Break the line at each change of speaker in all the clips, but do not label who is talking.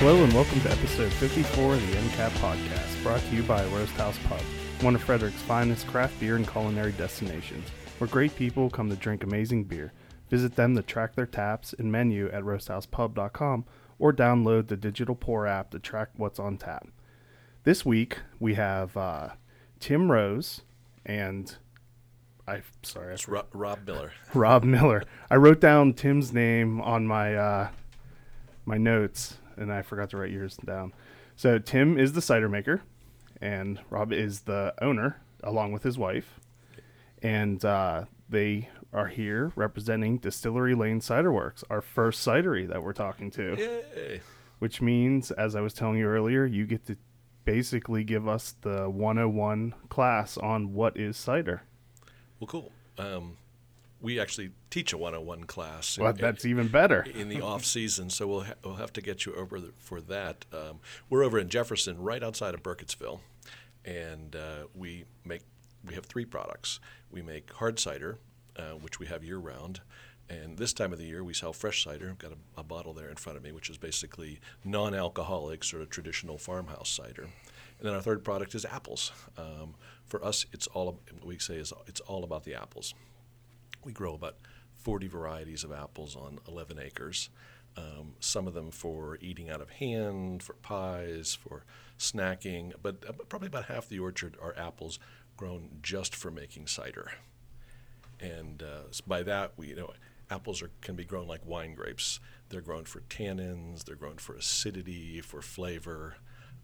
Hello and welcome to episode 54 of the MCAP podcast, brought to you by Roast House Pub, one of Frederick's finest craft beer and culinary destinations, where great people come to drink amazing beer. Visit them to track their taps and menu at roasthousepub.com or download the digital pour app to track what's on tap. This week we have uh, Tim Rose and I'm sorry,
It's Rob, Rob Miller.
Rob Miller. I wrote down Tim's name on my uh, my notes, and I forgot to write yours down. So Tim is the cider maker, and Rob is the owner, along with his wife, and uh, they are here representing Distillery Lane Cider Works, our first cidery that we're talking to.
Yay!
Which means, as I was telling you earlier, you get to basically give us the 101 class on what is cider.
Well, cool. Um, we actually teach a 101 class. in-
Well, that's even better.
in the off season, so we'll ha- we'll have to get you over the, for that. Um, we're over in Jefferson, right outside of Burkittsville, and uh, we make we have three products. We make hard cider, uh, which we have year round, and this time of the year we sell fresh cider. I've got a, a bottle there in front of me, which is basically non-alcoholic, sort of traditional farmhouse cider. And then our third product is apples. Um, for us, it's all what we say is it's all about the apples. We grow about 40 varieties of apples on 11 acres. Um, some of them for eating out of hand, for pies, for snacking, but uh, probably about half the orchard are apples grown just for making cider. And uh, by that, we you know apples are, can be grown like wine grapes. They're grown for tannins, they're grown for acidity, for flavor,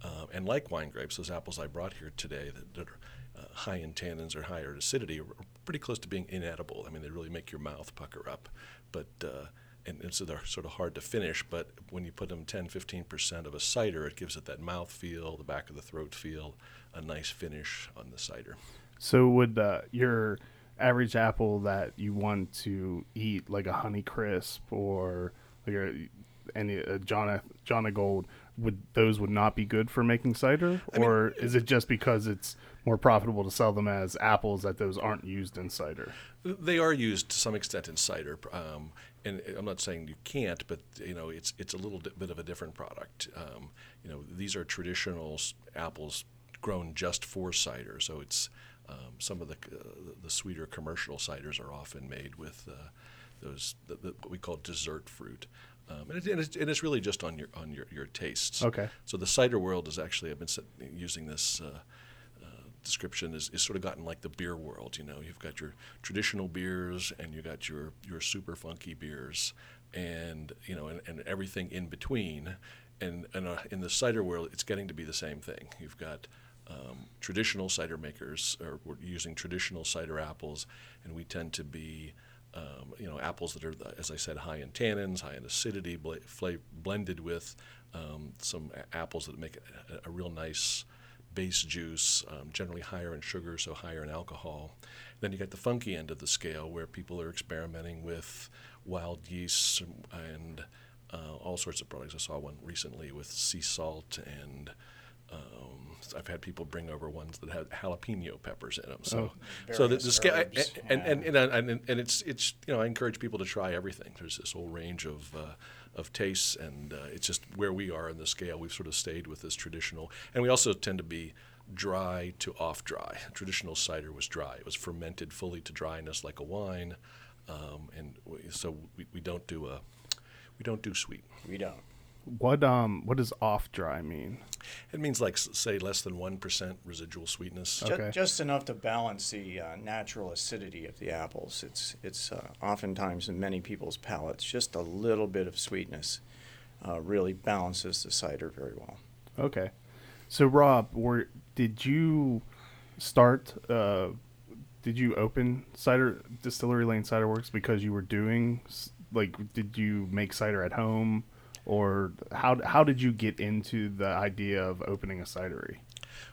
um, and like wine grapes, those apples I brought here today that, that are uh, high in tannins or higher acidity are pretty close to being inedible. I mean, they really make your mouth pucker up, but uh, and, and so they're sort of hard to finish. But when you put them 10, 15 percent of a cider, it gives it that mouth feel, the back of the throat feel, a nice finish on the cider.
So would uh, your average apple that you want to eat, like a Honey Crisp or like a, any a John John Gold, would those would not be good for making cider,
I mean-
or is it just because it's more profitable to sell them as apples that those aren't used in cider?
They are used to some extent in cider, um, and I'm not saying you can't, but you know it's it's a little bit of a different product. Um, you know, these are traditional apples grown just for cider, so it's um, some of the uh, the sweeter commercial ciders are often made with uh, those the, the, what we call dessert fruit. Um, and, it, and, it's, and it's really just on your on your, your tastes.
Okay.
So the cider world is actually I've been using this uh, uh, description is, is sort of gotten like the beer world. You know, you've got your traditional beers and you got your your super funky beers, and you know, and, and everything in between. And and uh, in the cider world, it's getting to be the same thing. You've got um, traditional cider makers, or we're using traditional cider apples, and we tend to be um, you know, apples that are, as I said, high in tannins, high in acidity, bl- blended with um, some a- apples that make a, a real nice base juice, um, generally higher in sugar, so higher in alcohol. Then you get the funky end of the scale where people are experimenting with wild yeasts and uh, all sorts of products. I saw one recently with sea salt and um, I've had people bring over ones that have jalapeno peppers in them. So, so the, the scale,
herbs,
and, and, and, and, and, and it's it's you know I encourage people to try everything. There's this whole range of uh, of tastes, and uh, it's just where we are in the scale. We've sort of stayed with this traditional, and we also tend to be dry to off dry. Traditional cider was dry; it was fermented fully to dryness like a wine, um, and we, so we, we don't do a we don't do sweet.
We don't.
What um what does off dry mean?
It means like say less than one percent residual sweetness.
Okay.
just enough to balance the uh, natural acidity of the apples. It's it's uh, oftentimes in many people's palates just a little bit of sweetness uh, really balances the cider very well.
Okay. So Rob, were did you start uh did you open cider distillery lane cider works because you were doing like did you make cider at home or how how did you get into the idea of opening a cidery?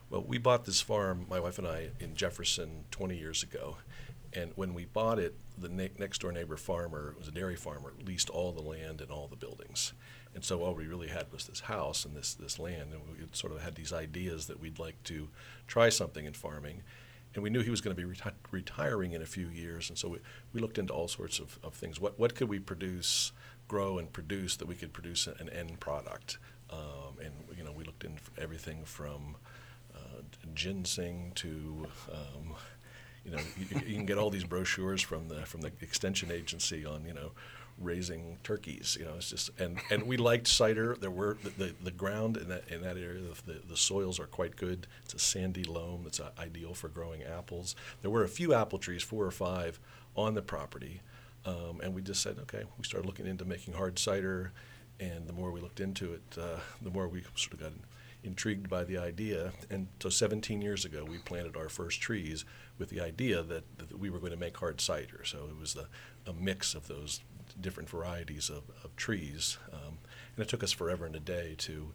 Well, we bought this farm, my wife and I, in Jefferson 20 years ago. And when we bought it, the ne- next door neighbor farmer, was a dairy farmer, leased all the land and all the buildings. And so all we really had was this house and this, this land. And we sort of had these ideas that we'd like to try something in farming. And we knew he was going to be reti- retiring in a few years. And so we, we looked into all sorts of, of things. What, what could we produce, grow, and produce that we could produce an end product? um, and you know we looked into everything from uh, ginseng to um, you know you, you, can get all these brochures from the from the extension agency on you know raising turkeys you know it's just and and we liked cider there were the, the, the ground in that in that area the, the soils are quite good it's a sandy loam it's uh, ideal for growing apples there were a few apple trees four or five on the property um, and we just said okay we started looking into making hard cider and the more we looked into it uh, the more we sort of got intrigued by the idea. And so 17 years ago, we planted our first trees with the idea that, that we were going to make hard cider. So it was a, a mix of those different varieties of, of trees. Um, and it took us forever and a day to,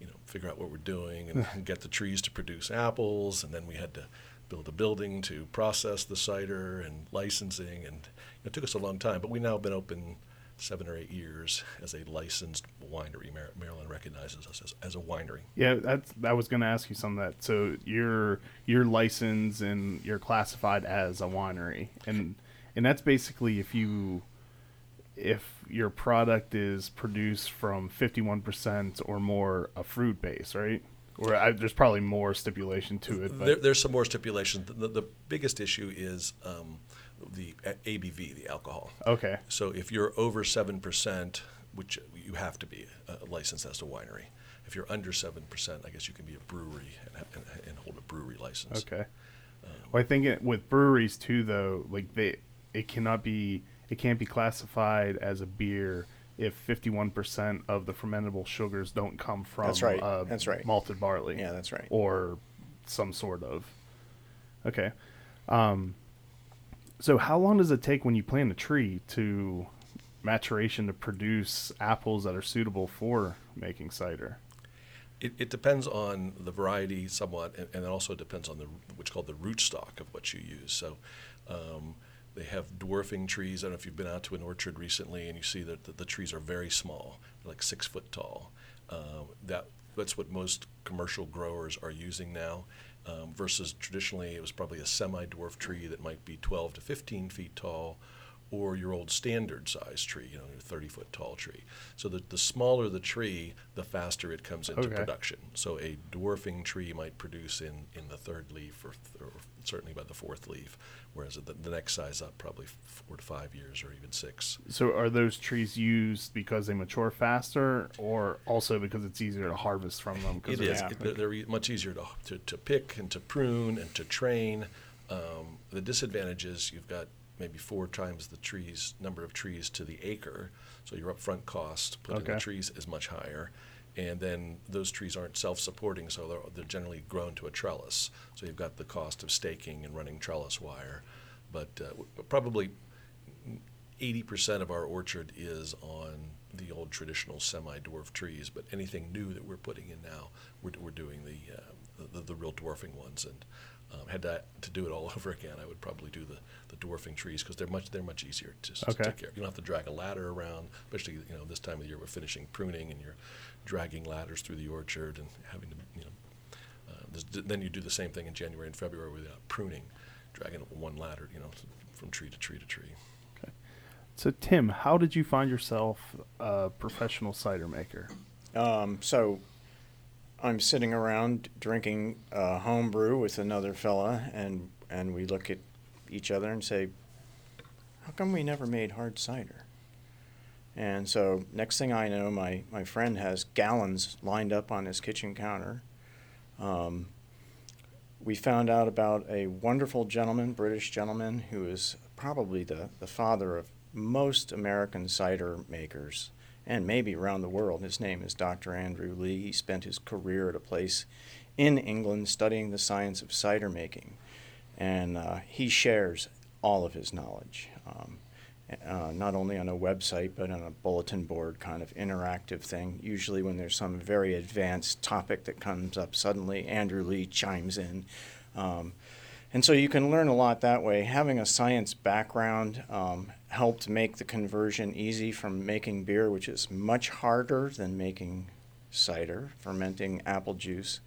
you know, figure out what we're doing and, and get the trees to produce apples. And then we had to build a building to process the cider and licensing. And it took us a long time, but we now have been open – seven or eight years as a licensed winery. Maryland recognizes us as, as a winery.
Yeah, that's. I was going to ask you some of that. So you're you're licensed and you're classified as a winery, and and that's basically if you if your product is produced from 51% or more a fruit base, right? Or I, there's probably more stipulation to it.
There, there's some more stipulation. The, the biggest issue is um, the ABV, the alcohol.
Okay.
So if you're over seven percent, which you have to be uh, licensed as a winery. If you're under seven percent, I guess you can be a brewery and, and, and hold a brewery license.
Okay. Um, well, I think it, with breweries too, though, like they, it cannot be, it can't be classified as a beer if 51% of the fermentable sugars don't come from
that's right. Uh, that's right.
malted barley.
Yeah, that's right.
Or some sort of. Okay. Um, so, how long does it take when you plant a tree to maturation to produce apples that are suitable for making cider?
It, it depends on the variety somewhat, and, and, it also depends on the what's called the rootstock of what you use. So, um, they have dwarfing trees. I don't know if you've been out to an orchard recently and you see that the, the trees are very small, like six foot tall. Uh, that that's what most commercial growers are using now um, versus traditionally it was probably a semi-dwarf tree that might be 12 to 15 feet tall or your old standard size tree, you know, a 30 foot tall tree. So the, the smaller the tree, the faster it comes into okay. production. So a dwarfing tree might produce in, in the third leaf or, th- or certainly by the fourth leaf, whereas the, the next size up probably four to five years or even six.
So are those trees used because they mature faster or also because it's easier to harvest from them?
It is. It, they're, they're, much easier to, to, to, pick and to prune and to train. Um, the disadvantage is you've got maybe four times the trees number of trees to the acre. So your upfront cost putting okay. the trees is much higher. And then those trees aren't self-supporting, so they're, they're generally grown to a trellis. So you've got the cost of staking and running trellis wire. But uh, probably 80% of our orchard is on the old traditional semi-dwarf trees. But anything new that we're putting in now, we're, we're doing the, uh, the, the real dwarfing ones. And um, had to, to do it all over again, I would probably do the, the dwarfing trees because they're much they're much easier to, okay. to take care of. You don't have to drag a ladder around, especially you know this time of the year we're finishing pruning and you're dragging ladders through the orchard and having to you know. Uh, then you do the same thing in January and February without pruning, dragging one ladder, you know, from tree to tree to tree.
Okay. So Tim, how did you find yourself a professional cider maker?
Um, so I'm sitting around drinking uh, home brew with another fella, and and we look at each other and say, "How come we never made hard cider?" And so next thing I know, my my friend has gallons lined up on his kitchen counter. Um, we found out about a wonderful gentleman, British gentleman, who is probably the, the father of most American cider makers and maybe around the world. His name is Dr. Andrew Lea. He spent his career at a place in England studying the science of cider making, and uh, he shares all of his knowledge. Um, uh, not only on a website but on a bulletin board kind of interactive thing. Usually, when there's some very advanced topic that comes up suddenly, Andrew Lea chimes in. Um, and so you can learn a lot that way. Having a science background um, helped make the conversion easy from making beer, which is much harder than making cider, fermenting apple juice.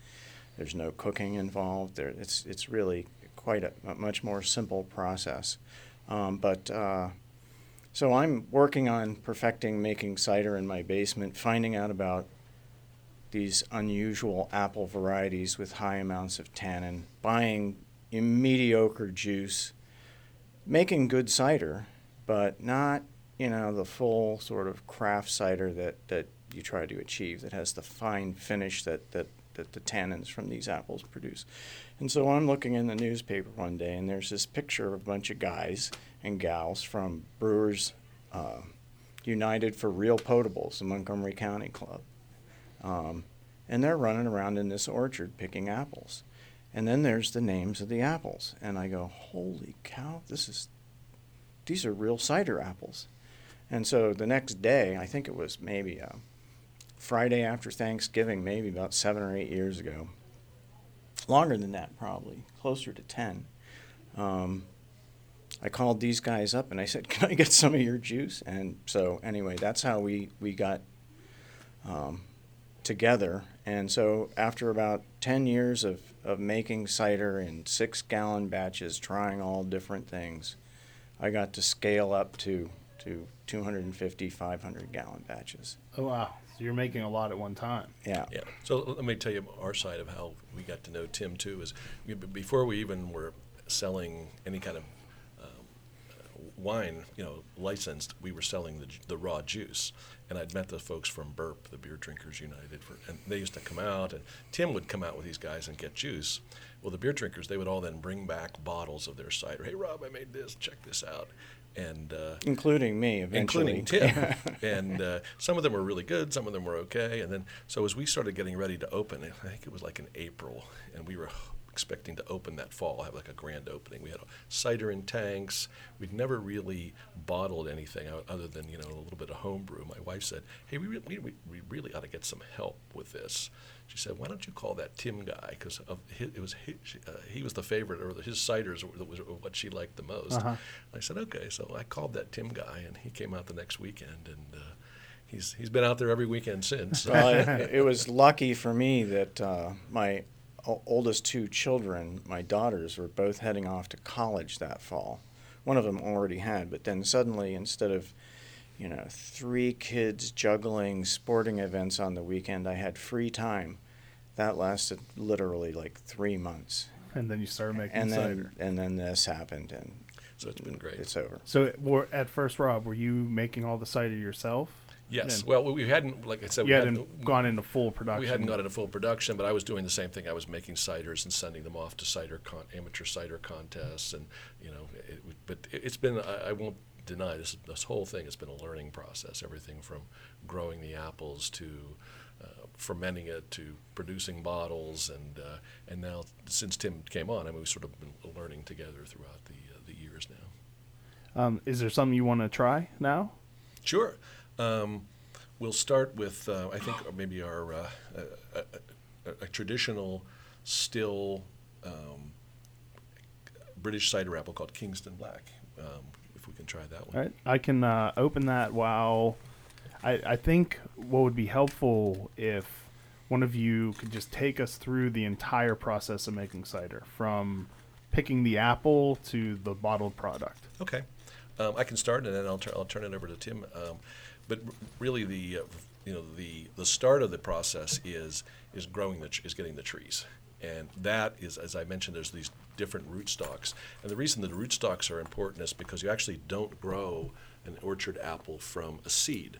There's no cooking involved. There, it's it's really quite a, a much more simple process. Um, but uh, so I'm working on perfecting making cider in my basement, finding out about these unusual apple varieties with high amounts of tannin, buying mediocre juice, making good cider, but not, you know, the full sort of craft cider that, that you try to achieve that has the fine finish that, that, that the tannins from these apples produce. And so I'm looking in the newspaper one day, and there's this picture of a bunch of guys and gals from Brewers uh, United for Real Potables, the Montgomery County Club. Um, and they're running around in this orchard picking apples. And then there's the names of the apples. And I go, holy cow, this is, these are real cider apples. And so the next day, I think it was maybe a Friday after Thanksgiving, maybe about seven or eight years ago, longer than that probably, closer to 10. Um, I called these guys up and I said, "Can I get some of your juice?" And so anyway, that's how we we got um, together. And so after about ten years of of making cider in six gallon batches, trying all different things, I got to scale up to to 250, 500 gallon batches.
Oh wow! So you're making a lot at one time.
Yeah.
Yeah. So let me tell you our side of how we got to know Tim too. Is we, before we even were selling any kind of uh, wine, you know, licensed, we were selling the, the raw juice. And I'd met the folks from Burp, the Beer Drinkers United, for, and they used to come out, and Tim would come out with these guys and get juice. Well, the beer drinkers, they would all then bring back bottles of their cider. Hey, Rob, I made this. Check this out. And uh,
including me, eventually.
including Tim. and uh, some of them were really good, some of them were okay. And then, so as we started getting ready to open, I think it was like in April, and we were expecting to open that fall, have like a grand opening. We had cider in tanks. We'd never really bottled anything other than you know a little bit of homebrew. My wife said, "Hey, we, we, we really ought to get some help with this." She said, "Why don't you call that Tim guy? Because it was his, uh, he was the favorite, or his ciders were, was what she liked the most." Uh-huh. I said, "Okay." So I called that Tim guy, and he came out the next weekend, and uh, he's he's been out there every weekend since.
well, it, it, was lucky for me that uh, my oldest two children, my daughters, were both heading off to college that fall. One of them already had, but then suddenly, instead of you know, three kids juggling sporting events on the weekend, I had free time. That lasted literally like three months.
And then you started making
and
cider.
Then, and then this happened, and
so it's been great.
It's over.
So, at first, Rob, were you making all the cider yourself?
Yes. And well, we hadn't, like I said,
you
we
hadn't, hadn't gone into full production.
We hadn't gone into full production, but I was doing the same thing. I was making ciders and sending them off to cider con- amateur cider contests, and you know, it, but it, has been. I, I, won't deny this. This whole thing has been a learning process. Everything from growing the apples to uh, fermenting it to producing bottles, and uh, and now since Tim came on, I mean, we've sort of been learning together throughout the uh, the years now.
Um, is there something you want to try now?
Sure. Um, we'll start with, uh, I think, maybe our uh, a, a, a, traditional still um, British cider apple called Kingston Black. Um, if we can try that one.
All right. I can uh, open that while I, I think what would be helpful if one of you could just take us through the entire process of making cider from picking the apple to the bottled product.
Okay. Um, I can start and then I'll, I'll turn it over to Tim. Um, but really the uh, you know the the start of the process is is growing the is getting the trees and that is as i mentioned there's these different rootstocks and the reason that the rootstocks are important is because you actually don't grow an orchard apple from a seed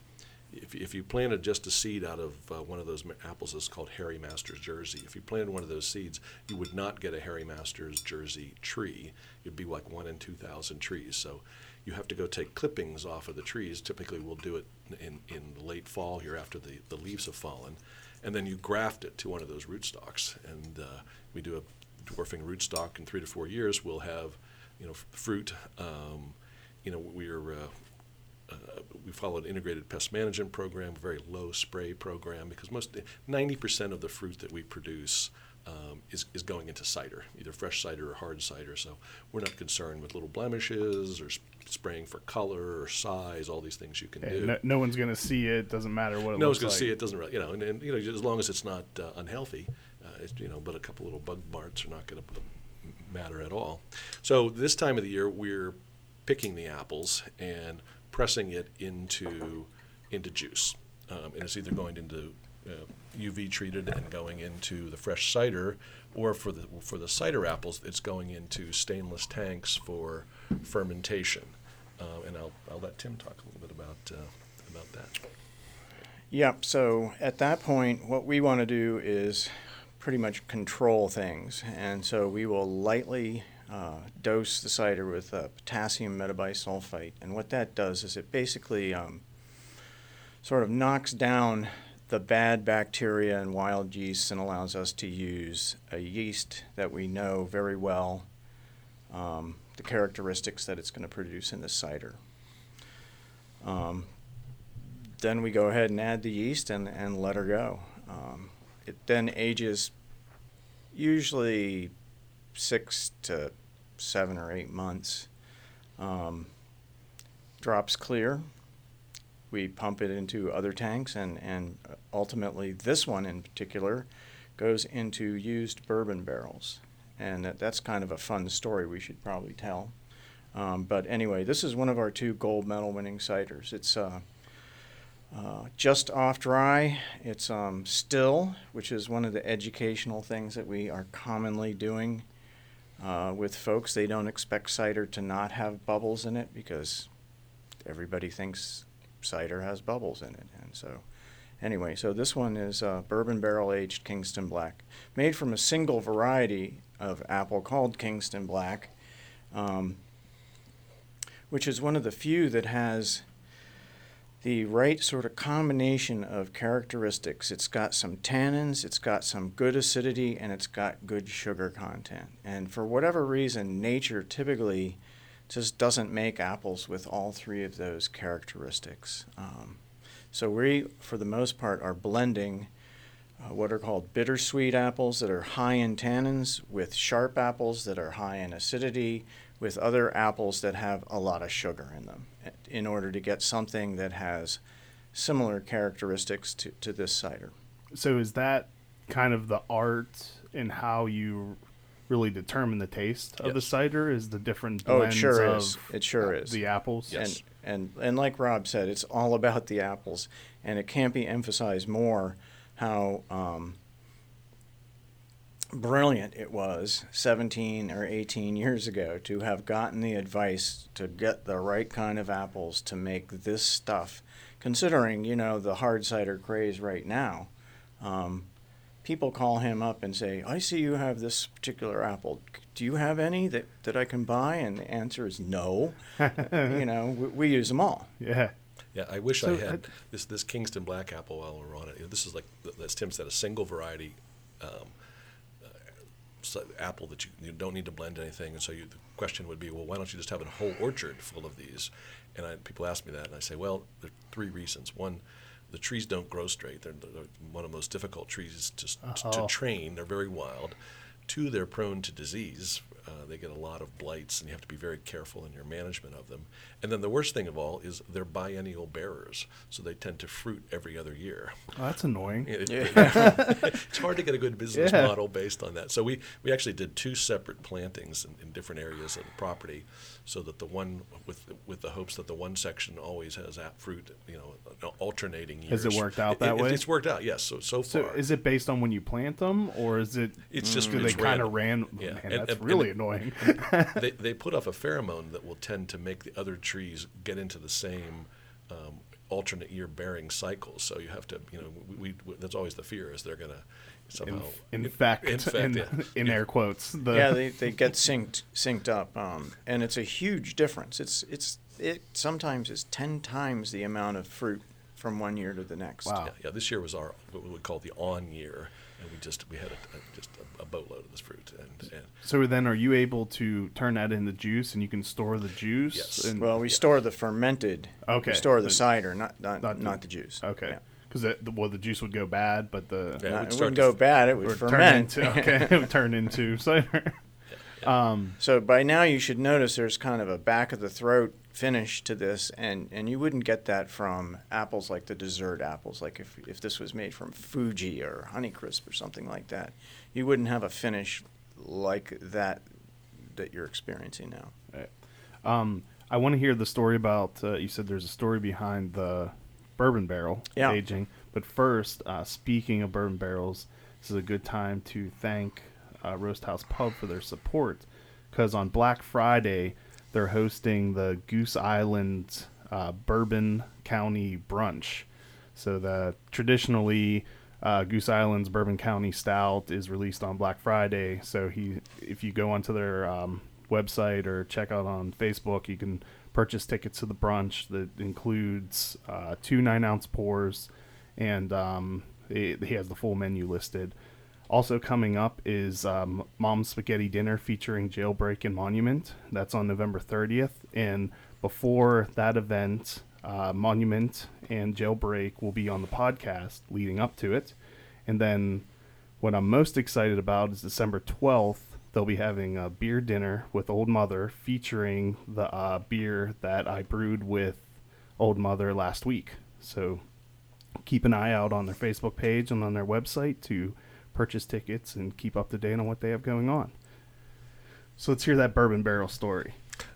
if, if you planted just a seed out of uh, one of those apples that's called Harry Masters Jersey, if you planted one of those seeds, you would not get a Harry Masters Jersey tree. It'd be like one in 2,000 trees. So you have to go take clippings off of the trees. Typically, we'll do it in, in late fall here after the, the leaves have fallen. And then you graft it to one of those rootstocks. And uh, we do a dwarfing rootstock in three to four years. We'll have, you know, fruit. Um, you know, we're uh, uh, we follow an integrated pest management program, very low spray program, because most 90% of the fruit that we produce um, is, is going into cider, either fresh cider or hard cider. So we're not concerned with little blemishes or sp- spraying for color or size, all these things you can do.
No, no, one's going to see it. Doesn't matter what it
no
looks
one's going
to
see it. Doesn't really, you know, and, and, you know, as long as it's not uh, unhealthy, uh, you know, but a couple little bug marks are not going to matter at all. So this time of the year, we're picking the apples and pressing it into into juice, um, and it's either going into uh, UV treated and going into the fresh cider, or for the for the cider apples, it's going into stainless tanks for fermentation. Uh, and I'll I'll let Tim talk a little bit about uh, about that.
Yep. So at that point, what we want to do is pretty much control things, and so we will lightly uh, dose the cider with uh, potassium metabisulfite, and what that does is it basically um, sort of knocks down the bad bacteria and wild yeasts and allows us to use a yeast that we know very well, um, the characteristics that it's going to produce in the cider. Um, then we go ahead and add the yeast and, and let her go. Um, it then ages usually six to seven or eight months. Um, drops clear. We pump it into other tanks, and, and ultimately, this one in particular goes into used bourbon barrels. And that, that's kind of a fun story we should probably tell. Um, but anyway, this is one of our two gold medal winning ciders. It's uh, uh, just off dry. It's um, still, which is one of the educational things that we are commonly doing uh, with folks. They don't expect cider to not have bubbles in it because everybody thinks cider has bubbles in it. And so, anyway, so this one is uh, bourbon barrel aged Kingston Black, made from a single variety of apple called Kingston Black, um, which is one of the few that has the right sort of combination of characteristics. It's got some tannins, it's got some good acidity, and it's got good sugar content. And for whatever reason, nature typically just doesn't make apples with all three of those characteristics. Um, so we, for the most part, are blending uh, what are called bittersweet apples that are high in tannins with sharp apples that are high in acidity with other apples that have a lot of sugar in them in order to get something that has similar characteristics to, to this cider.
So is that kind of the art in how you really determine the taste of the cider? Is the different
Oh, it sure
of
is. It sure is.
the apples?
Yes.
And, and and like Rob said, it's all about the apples, and it can't be emphasized more how um, brilliant it was 17 or 18 years ago to have gotten the advice to get the right kind of apples to make this stuff. Considering you know the hard cider craze right now, um, people call him up and say, "I see you have this particular apple. Do you have any that, that I can buy?" And the answer is no. you know, we, we use them all.
Yeah.
Yeah, I wish
So,
I had
uh,
this this Kingston Black apple while we're on it. This is like as Tim said, a single variety um, uh, so- apple that you, you don't need to blend anything. And so you, the question would be, well, why don't you just have a whole orchard full of these? And I, people ask me that, and I say, well, there are three reasons. One, the trees don't grow straight. They're, they're one of the most difficult trees to, to,
Oh.
train. They're very wild. Two, they're prone to disease. Uh, they get a lot of blights, and you have to be very careful in your management of them. And then the worst thing of all is they're biennial bearers, so they tend to fruit every other year.
Oh, that's annoying.
It-
Yeah.
it's hard to get a good business
Yeah.
model based on that. So we, we actually did two separate plantings in, in different areas of the property, so that the one with with the hopes that the one section always has ap fruit, you know, alternating years.
Has it worked out that way?
It's worked out, yes. So so far, So
is it based on when you plant them, or is it?
It's just-
do they kind of
random.
ran?
Yeah.
Man,
And-
that's
and-
really
and-
annoying.
they, they put off a pheromone that will tend to make the other trees get into the same um, alternate year bearing cycles. So you have to, you know, we, we that's always the fear is they're going to somehow
in, in fact,
infect,
in,
yeah.
in air quotes. The,
yeah, they, they get synced synced up, um, and it's a huge difference. It's it's it sometimes is ten times the amount of fruit from one year to the next.
Wow.
Yeah, yeah, this year was our what we would call the on year, and we just we had a, a, just a, a boatload of this fruit, and, and
So then, are you able to turn that into juice, and you can store the juice?
Yes.
And,
Well, we
Yeah.
store the fermented.
Okay.
We store the
The-
cider, not not,
not
not,
the-
the, juice.
okay,
Yeah.
because well, the juice would go bad, but the
Yeah, it would
it wouldn't go
f-
bad. It would
would turn
ferment.
into okay, it would turn into cider. Um,
So by now you should notice there's kind of a back of the throat finish to this, and, and you wouldn't get that from apples like the dessert apples. Like if, if this was made from Fuji or Honeycrisp or something like that, you wouldn't have a finish like that that you're experiencing now.
Um, I want to hear the story about. Uh, you said there's a story behind the bourbon barrel
Yeah.
aging, But first, uh, speaking of bourbon barrels, this is a good time to thank uh, Roast House Pub for their support. Because on Black Friday, they're hosting the Goose Island uh, Bourbon County Brunch. So that traditionally, uh, Goose Island's Bourbon County Stout is released on Black Friday. So he, if you go onto their um, website or check out on Facebook, you can purchase tickets to the brunch that includes uh, two nine ounce pours, and um, he, he has the full menu listed. Also coming up is um, Mom's Spaghetti Dinner featuring Jailbreak and Monument. That's on November 30th. And before that event, uh, Monument and Jailbreak will be on the podcast leading up to it. And then what I'm most excited about is December 12th. They'll be having a beer dinner with Olde Mother featuring the uh, beer that I brewed with Olde Mother last week. So keep an eye out on their Facebook page and on their website to purchase tickets and keep up to date on what they have going on. So let's hear that bourbon barrel story.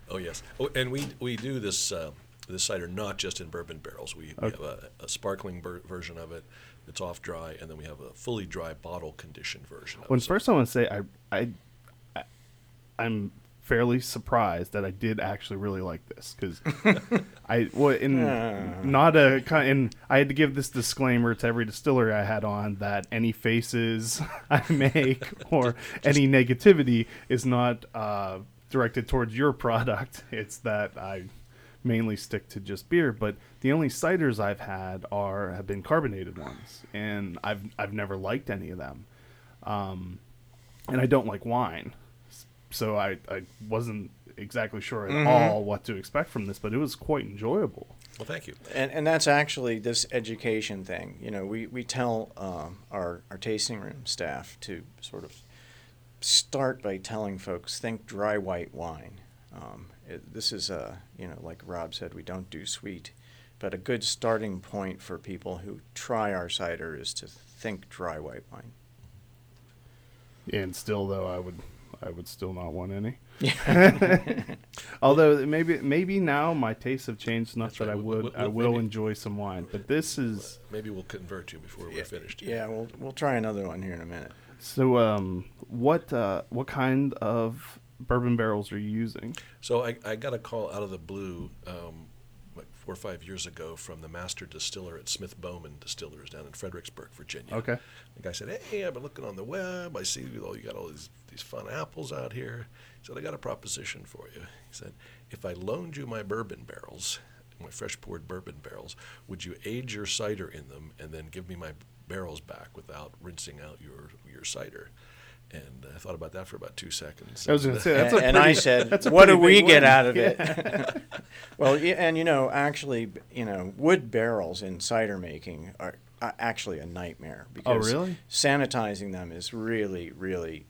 Oh yes, oh, and we we do this uh, this cider not just in bourbon barrels. We, we have a, a sparkling ber- version of it that's off dry, and then we have a fully dry bottle conditioned version. of
When
it. So-
first I want to say I, I, I'm fairly surprised that I did actually really like this because I well in
Ah.
not a and I had to give this disclaimer to every distillery I had on that any faces I make or any negativity is not uh, directed towards your product. It's that I mainly stick to just beer, but the only ciders I've had are have been carbonated ones, and I've I've never liked any of them Um, and I don't like wine, so I, I wasn't exactly sure at all what to expect from this, but it was quite enjoyable.
well, thank you.
And, and that's actually this education thing. You know, we, we tell um, our, our tasting room staff to sort of start by telling folks think dry white wine. Um, it, this is a, you know, like Rob said, we don't do sweet. But a good starting point for people who try our cider is to think dry white wine.
And still, though, I would I would still not want any. Although maybe maybe now my tastes have changed enough
That's
that
right.
I would
we-
I
we-
will
maybe-
enjoy some wine. But this is
Maybe we'll convert you before we're finished.
yeah, we'll, we'll try another one here in a minute.
so. Um, what uh, what kind of bourbon barrels are you using?
So I, I got a call out of the blue um, like four or five years ago from the master distiller at Smith Bowman Distillers down in Fredericksburg, Virginia.
Okay.
The guy said, "Hey, I've been looking on the web. I see you, you got all these these fun apples out here." He said, "I got a proposition for you." He said, "If I loaned you my bourbon barrels, my fresh poured bourbon barrels, would you age your cider in them and then give me my barrels back without rinsing out your your cider?" And I thought about that for about two seconds.
I was going to say that's
and,
a
and
pretty,
I said,
that's
"What do we
big
get out of it?" well, and you know, actually, you know, wood barrels in cider making are uh, actually a nightmare because
Oh, really?
sanitizing them is really, really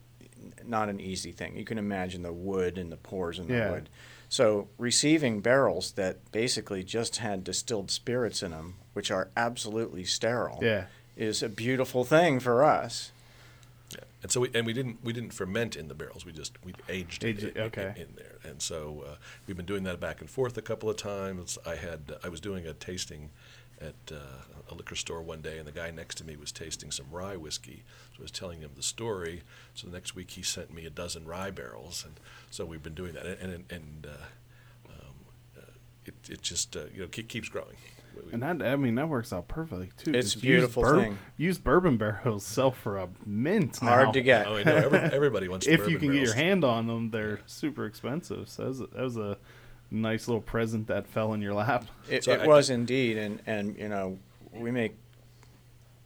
not an easy thing. You can imagine the wood and the pores in the
Yeah.
wood. So receiving barrels that basically just had distilled spirits in them, which are absolutely sterile,
Yeah.
is a beautiful thing for us.
And so we and we didn't we didn't ferment in the barrels. We just we aged,
Aged
it
okay.
in, in there. And so uh, we've been doing that back and forth a couple of times. I had I was doing a tasting at uh, a liquor store one day, and the guy next to me was tasting some rye whiskey. So I was telling him the story. So the next week he sent me a dozen rye barrels, and so we've been doing that. And and, and uh, um, uh, it it just uh, you know keep, keeps growing. We-
And that I mean that works out perfectly too.
It's a beautiful
used
thing.
Used bourbon barrels sell for a mint. now.
Hard to get.
oh, I know every, everybody wants. the
if you
bourbon
can get your hand on them, they're super expensive. So that was, a, that was a nice little present that fell in your lap.
It,
So
it
I-
was indeed, and and you know, we make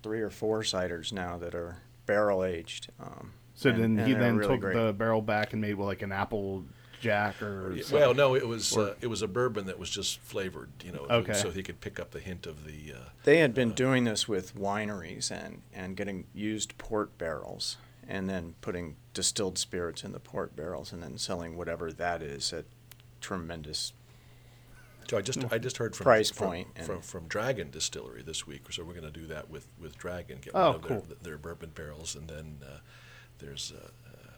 three or four ciders now that are barrel aged. Um,
So
and-
then
and
he then
really
took
great.
the barrel back and made well, like an apple jack or something.
Well, no, it was
Or-
uh, it was a bourbon that was just flavored, you know,
Okay.
so he could pick up the hint of the. Uh,
They had been doing this with wineries and and getting used port barrels, and then putting distilled spirits in the port barrels, and then selling whatever that is at tremendous.
so I just I just heard from
Price
from,
point and-
from, from Dragon Distillery this week, so we're going to do that with with Dragon. Get
Oh,
one of
cool.
their, their bourbon barrels, and then uh, there's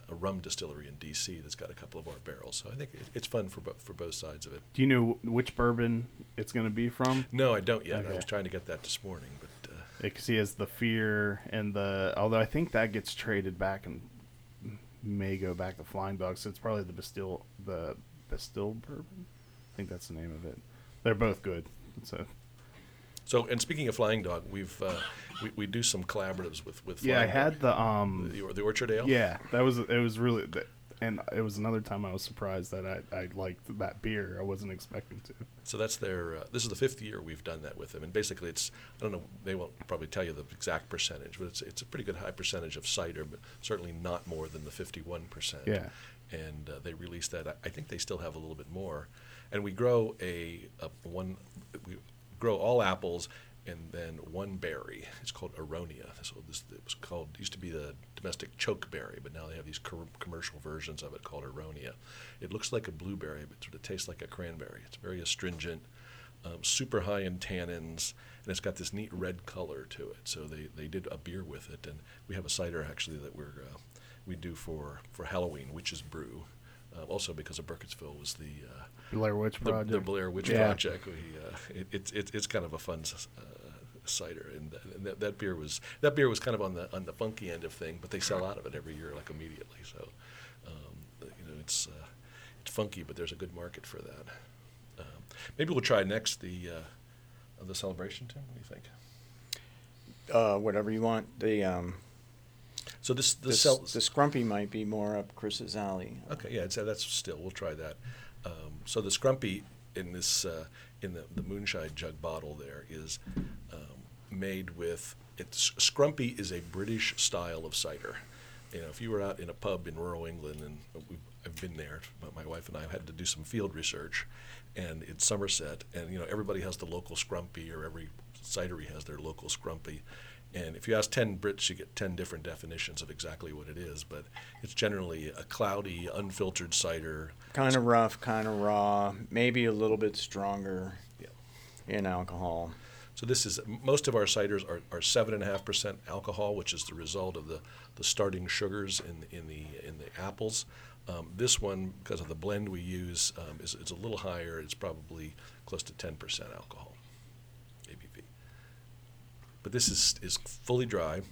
a, rum distillery in D.C. that's got a couple of our barrels. So I think it, it's fun for bo- for both sides of it.
Do you know which bourbon it's going to be from?
No, I don't yet. I was trying to get that this morning, but uh,
because he has the fear and the. Although I think that gets traded back and may go back to Flying Dog, so it's probably the Bastille the Bastille bourbon. I think that's the name of it. They're both good. So
So, and speaking of Flying Dog, we've uh, we, we do some collaboratives with with.
yeah, I had
Dog.
the um.
the, the Orchard Ale.
Yeah, that was it. Was really, and it was another time I was surprised that I I liked that beer. I wasn't expecting to.
So that's their. Uh, this is the fifth year we've done that with them, and basically it's. I don't know. They won't probably tell you the exact percentage, but it's it's a pretty good high percentage of cider, but certainly not more than the fifty-one percent.
Yeah.
And uh, they released that. I, I think they still have a little bit more, and we grow a, a one. We grow all apples. And then one berry. It's called Aronia. So this it was called used to be the domestic chokeberry, but now they have these co- commercial versions of it called Aronia. It looks like a blueberry, but sort of tastes like a cranberry. It's very astringent, um, super high in tannins, and it's got this neat red color to it. So they, they did a beer with it, and we have a cider actually that we're uh, we do for, for Halloween, Witch's Brew. Uh, also because of Burkittsville was the uh,
Blair Witch
the,
Project.
the Blair Witch
Yeah.
Project. We, uh, it, it's it's it's kind of a fun uh, cider, and, th- and that, that beer was that beer was kind of on the on the funky end of thing, but they sell out of it every year like immediately. So um, you know it's uh, it's funky, but there's a good market for that. Um, maybe we'll try next the uh, the celebration, Tim. What do you think?
Uh, whatever you want. The um,
So this the
the,
cel-
the scrumpy might be more up Chris's alley.
Okay, yeah, it's, uh, that's still. We'll try that. Um, so the scrumpy in this uh, in the, the moonshine jug bottle there is um, made with it's scrumpy is a British style of cider. You know, if you were out in a pub in rural England, and I've been there, but my wife and I had to do some field research, and it's Somerset, and you know everybody has the local scrumpy, or every cidery has their local scrumpy. And if you ask 10 Brits, you get 10 different definitions of exactly what it is. But it's generally a cloudy, unfiltered cider.
Kind of rough, kind of raw, maybe a little bit stronger
Yeah.
in alcohol.
So this is most of our ciders are, are seven and a half percent alcohol, which is the result of the, the starting sugars in in the in the apples. Um, this one, because of the blend we use, um, is, is a little higher. It's probably close to ten percent alcohol. But this is is fully dry,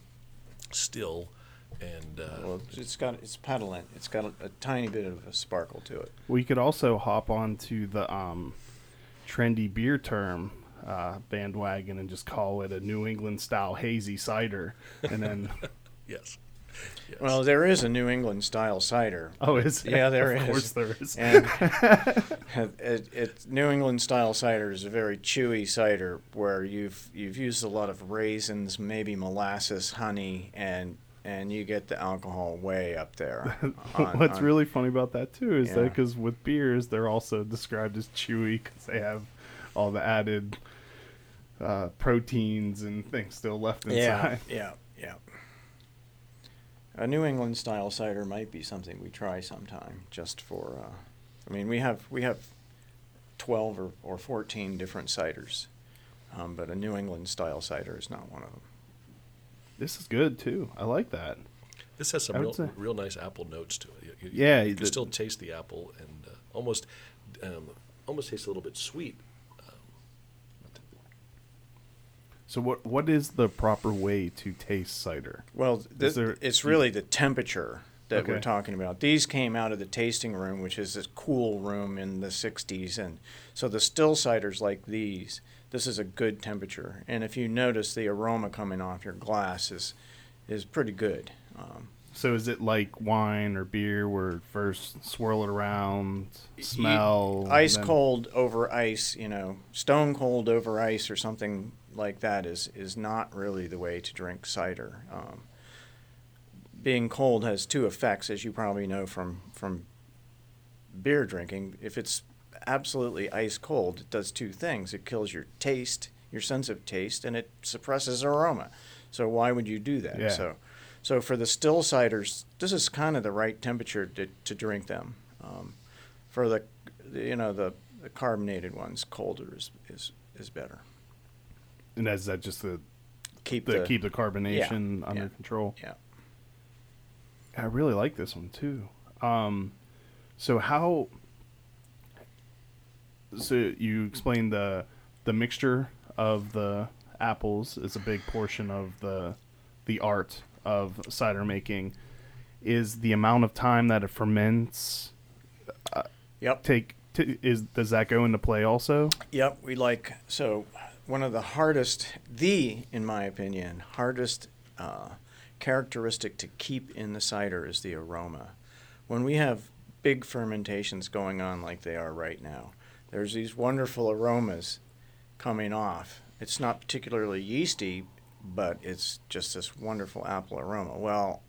still, and uh,
Well, it's got it's pétillant. It's got a, a tiny bit of a sparkle to it.
We could also hop onto the um, trendy beer term uh, bandwagon and just call it a New England style hazy cider, and then
yes. Yes.
Well, there is a New England style cider.
oh, is
Yeah, there
of
is.
course there is.
And it, it, New England style cider is a very chewy cider where you've you've used a lot of raisins, maybe molasses, honey, and and you get the alcohol way up there. on-
What's
on-
really funny about that too is that because with beers they're also described as chewy because they have all the added uh, proteins and things still left inside.
yeah,
inside.
yeah, yeah. A New England style cider might be something we try sometime, just for. Uh, I mean, we have we have twelve or, or fourteen different ciders, um, but a New England style cider is not one of them.
This is good too. I like that.
This has some real,
say-
real nice apple notes to it. You, you-
Yeah,
you can
the-
still taste the apple and uh, almost, um, almost tastes a little bit sweet. Um,
So what what is the proper way to taste cider?
Well, th-
there-
it's really the temperature that we're talking about. These came out of the tasting room, which is this cool room in the 60s, and so the still ciders like these, this is a good temperature. And if you notice, the aroma coming off your glass is is pretty good. Um,
So is it like wine or beer where first swirl it around, smell,
ice
then-
cold over ice, you know, stone cold over ice or something like that is is not really the way to drink cider. Um, being cold has two effects, as you probably know from from beer drinking. If it's absolutely ice cold, it does two things: it kills your taste, your sense of taste, and it suppresses aroma. So why would you do that?
Yeah.
So, so for the still ciders, this is kind of the right temperature to, to drink them. Um, for the, you know, the, the carbonated ones, colder is, is, is better.
And is that just to,
Keep
to
the
keep the carbonation
yeah,
under
yeah.
control?
yeah.
I really like this one too. Um, so how? So you explained the the mixture of the apples is a big portion of the the art of cider making. Is the amount of time that it ferments
Yep.
take? T- is does that go into play also?
Yep, we like so one of the hardest, the in my opinion, hardest uh, characteristic to keep in the cider is the aroma. When we have big fermentations going on like they are right now, there's these wonderful aromas coming off. It's not particularly yeasty, but it's just this wonderful apple aroma. Well,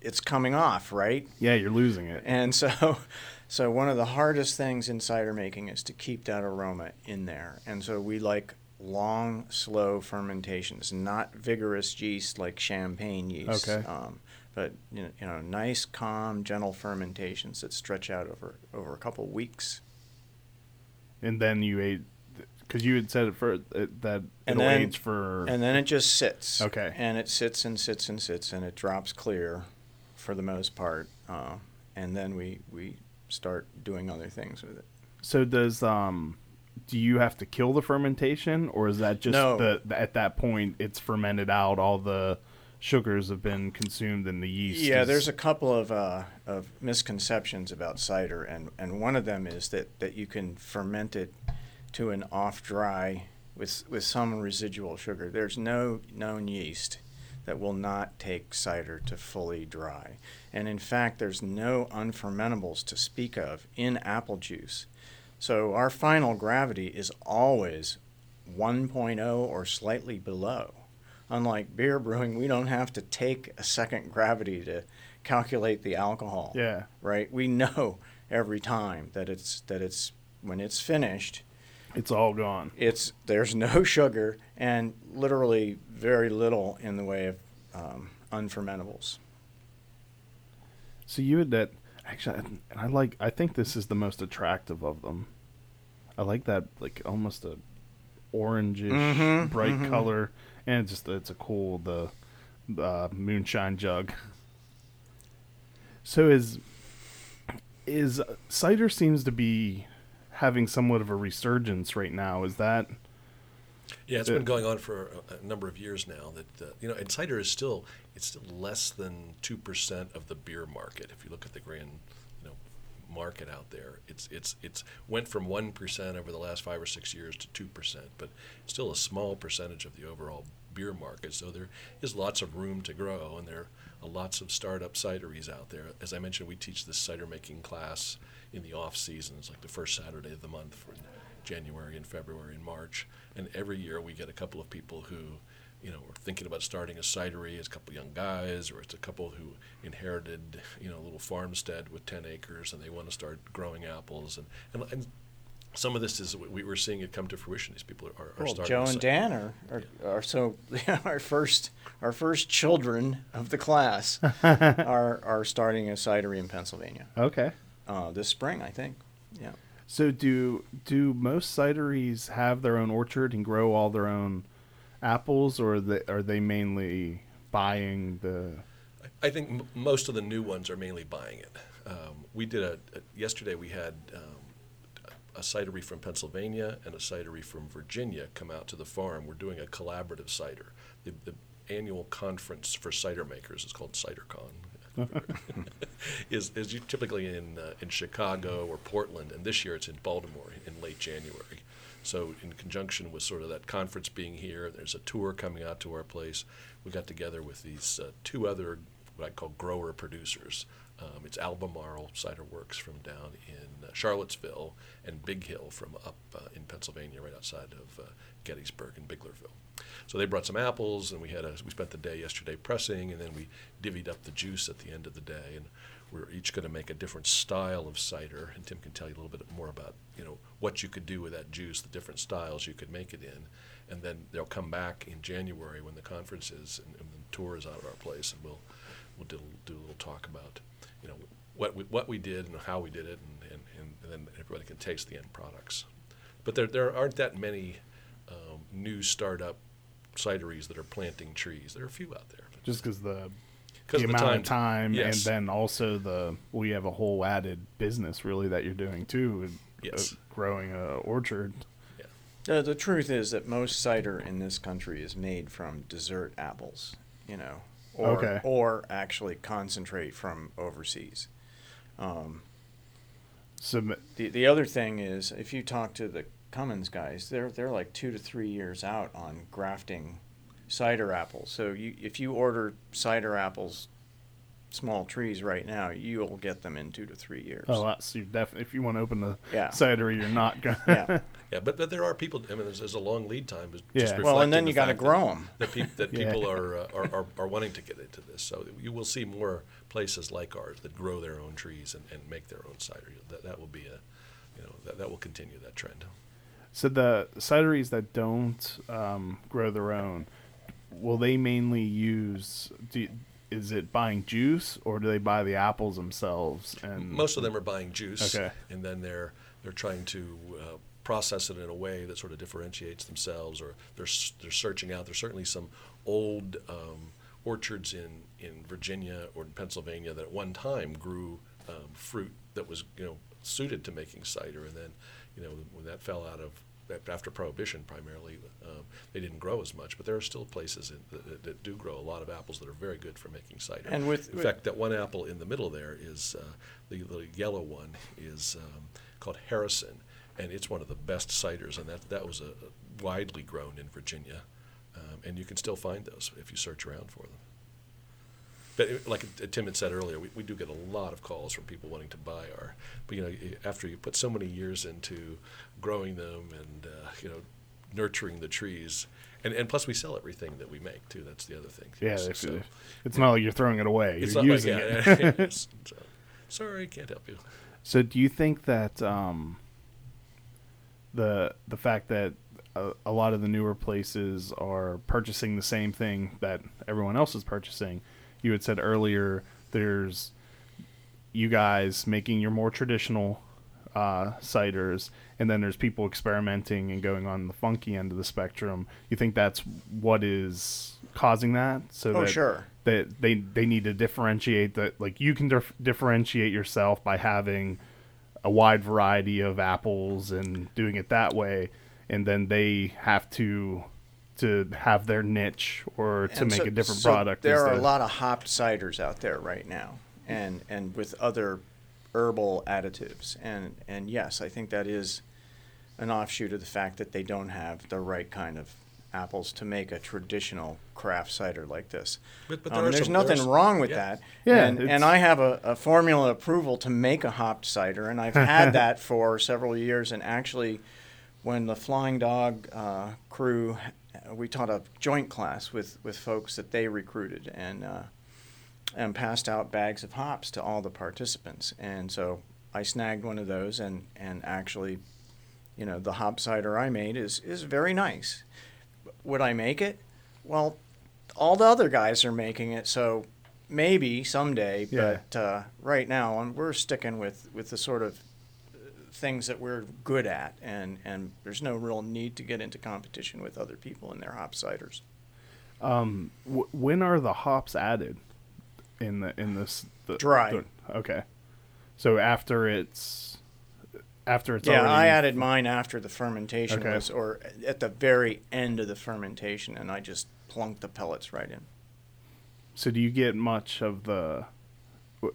it's coming off, right?
Yeah, you're losing it.
And so, so one of the hardest things in cider making is to keep that aroma in there. And so we like long, slow fermentations, not vigorous yeast like champagne yeast.
Okay.
Um, but you know, you know, nice, calm, gentle fermentations that stretch out over over a couple weeks.
and then you ate because you had said it for it, that
And
it'll
then-
age for
And then it just sits.
Okay.
And it sits and sits and sits, and it drops clear, for the most part. Uh, and then we we start doing other things with it.
so does um do you have to kill the fermentation or is that just
No.
the, the- at that point it's fermented out all the sugars have been consumed and the yeast
Yeah,
is-
there's a couple of, uh, of misconceptions about cider, and, and one of them is that, that you can ferment it to an off dry with, with some residual sugar. There's no known yeast that will not take cider to fully dry. And in fact, there's no unfermentables to speak of in apple juice. So our final gravity is always 1.0 or slightly below. Unlike beer brewing, we don't have to take a second gravity to calculate the alcohol.
yeah
Right? We know every time that it's that it's when it's finished,
it's all gone
it's there's no sugar and literally very little in the way of um, unfermentables.
so you had that actually and i like i think this is the most attractive of them. I like that like almost a orangish
Mhm,
bright
mhm.
color and it's just it's a cool the uh, moonshine jug. So is is cider seems to be having somewhat of a resurgence right now. Is that
Yeah, it's been going on for a, a number of years now. That uh, you know, and cider is still it's still less than two percent of the beer market. If you look at the grand, you know, market out there, it's it's it's went from one percent over the last five or six years to two percent, but still a small percentage of the overall beer market. So there is lots of room to grow, and there are lots of startup cideries out there. As I mentioned, we teach this cider making class in the off season. It's like the first Saturday of the month for January and February and March. And every year we get a couple of people who, you know, are thinking about starting a cidery. It's a couple young guys, or it's a couple who inherited, you know, a little farmstead with 10 acres and they want to start growing apples. And, and, and some of this is we were seeing it come to fruition. These people are, are
Well,
starting.
Joe and
ci-
Dan are, are, are so our first our first children of the class are are starting a cidery in Pennsylvania
okay
uh, this spring, I think. Yeah.
So do do most cideries have their own orchard and grow all their own apples, or are they, are they mainly buying the?
I think m- most of the new ones are mainly buying it. Um, we did a, a yesterday. We had um, a cidery from Pennsylvania and a cidery from Virginia come out to the farm. We're doing a collaborative cider. The, the annual conference for cider makers is called CiderCon. is is you- typically in uh, in Chicago or Portland, and this year it's in Baltimore in late January. So in conjunction with sort of that conference being here, there's a tour coming out to our place. We got together with these uh, two other what I call grower producers. Um, it's Albemarle Cider Works from down in uh, Charlottesville and Big Hill from up uh, in Pennsylvania, right outside of uh, Gettysburg and Biglerville. So they brought some apples, and we had a, we spent the day yesterday pressing, and then we divvied up the juice at the end of the day, and we're each going to make a different style of cider. And Tim can tell you a little bit more about you know what you could do with that juice, the different styles you could make it in, and then they'll come back in January when the conference is and, and the tour is out at our place, and we'll we'll do, do a little talk about you know what we, what we did and how we did it, and, and, and then everybody can taste the end products. But there there aren't that many um, new startup cideries that are planting trees. There are a few out there.
Just because the
'Cause
the
the
amount
time-
of time,
Yes.
and then also the we have a whole added business really that you're doing too,
Yes.
uh, growing a orchard.
Yeah.
The, the truth is that most cider in this country is made from dessert apples, you know, or,
Okay.
or actually concentrate from overseas. Um,
So
the, the other thing is, if you talk to the Cummins guys, they're, they're like two to three years out on grafting cider apples. So you, if you order cider apples, small trees right now, you'll get them in two to three years.
oh, that's you definitely if you want to open the
Yeah.
cidery, you're not gonna.
Yeah.
Yeah, but, but there are people. I mean, there's, there's a long lead time. Just
Yeah.
Well, and then
the
you got to grow
that-
them.
That, peop, that
Yeah.
people are, uh, are, are are wanting to get into this. So you will see more places like ours that grow their own trees and, and make their own cider. That that will be a, you know, that, that will continue that trend.
So the cideries that don't um, grow their own, will they mainly use? Do, is it buying juice or do they buy the apples themselves? And
Most of them are buying juice,
Okay.
and then they're they're trying to uh, process it in a way that sort of differentiates themselves, or they're they're searching out. There's certainly some old um, orchards in in Virginia or in Pennsylvania that at one time grew um, fruit that was you know suited to making cider, and then you know when that fell out of after prohibition primarily um, they didn't grow as much but there are still places in, that, that do grow a lot of apples that are very good for making cider
And with-
in
with-
fact that one apple in the middle there is uh, the, the yellow one is um, called Harrison, and it's one of the best ciders, and that that was a, widely grown in Virginia, um, and you can still find those if you search around for them. But like Tim had said earlier, we, we do get a lot of calls from people wanting to buy our. But you know, after you put so many years into growing them and uh, you know nurturing the trees, and, and plus we sell everything that we make too. That's the other thing.
yeah,
So-
if,
so-
it's not like you're throwing it away.
it's
you're using
like,
it.
yeah, yes. So, sorry, can't help you.
So do you think that um, the the fact that a, a lot of the newer places are purchasing the same thing that everyone else is purchasing? You had said earlier there's you guys making your more traditional uh, ciders, and then there's people experimenting and going on the funky end of the spectrum. You think that's what is causing that? So
Oh,
that,
sure.
That they they need to differentiate that like you can dif- differentiate yourself by having a wide variety of apples and doing it that way, and then they have to to have their niche or to
And
make
so-
a different
so
product.
There are a lot of hopped ciders out there right now, and and with other herbal additives, and and yes, I think that is an offshoot of the fact that they don't have the right kind of apples to make a traditional craft cider like this.
But- but there
Um,
are
there's
some-
nothing
some-
wrong with
yeah.
that.
Yeah,
and, and I have a, a formula approval to make a hopped cider, and I've had that for several years. And actually, when the Flying Dog uh, crew, we taught a joint class with, with folks that they recruited and uh, and passed out bags of hops to all the participants. And so I snagged one of those, and and actually, you know, the hop cider I made is is very nice. Would I make it? Well, all the other guys are making it, so maybe someday.
Yeah.
But uh, right now, um, we're sticking with with the sort of uh, things that we're good at, and and there's no real need to get into competition with other people in their hop ciders.
Um, w- when are the hops added in the in this the,
Dry.
the- okay, so after it's after it's
yeah,
already
I added mine after the fermentation
Okay.
was, or at the very end of the fermentation, and I just plunked the pellets right in.
So do you get much of the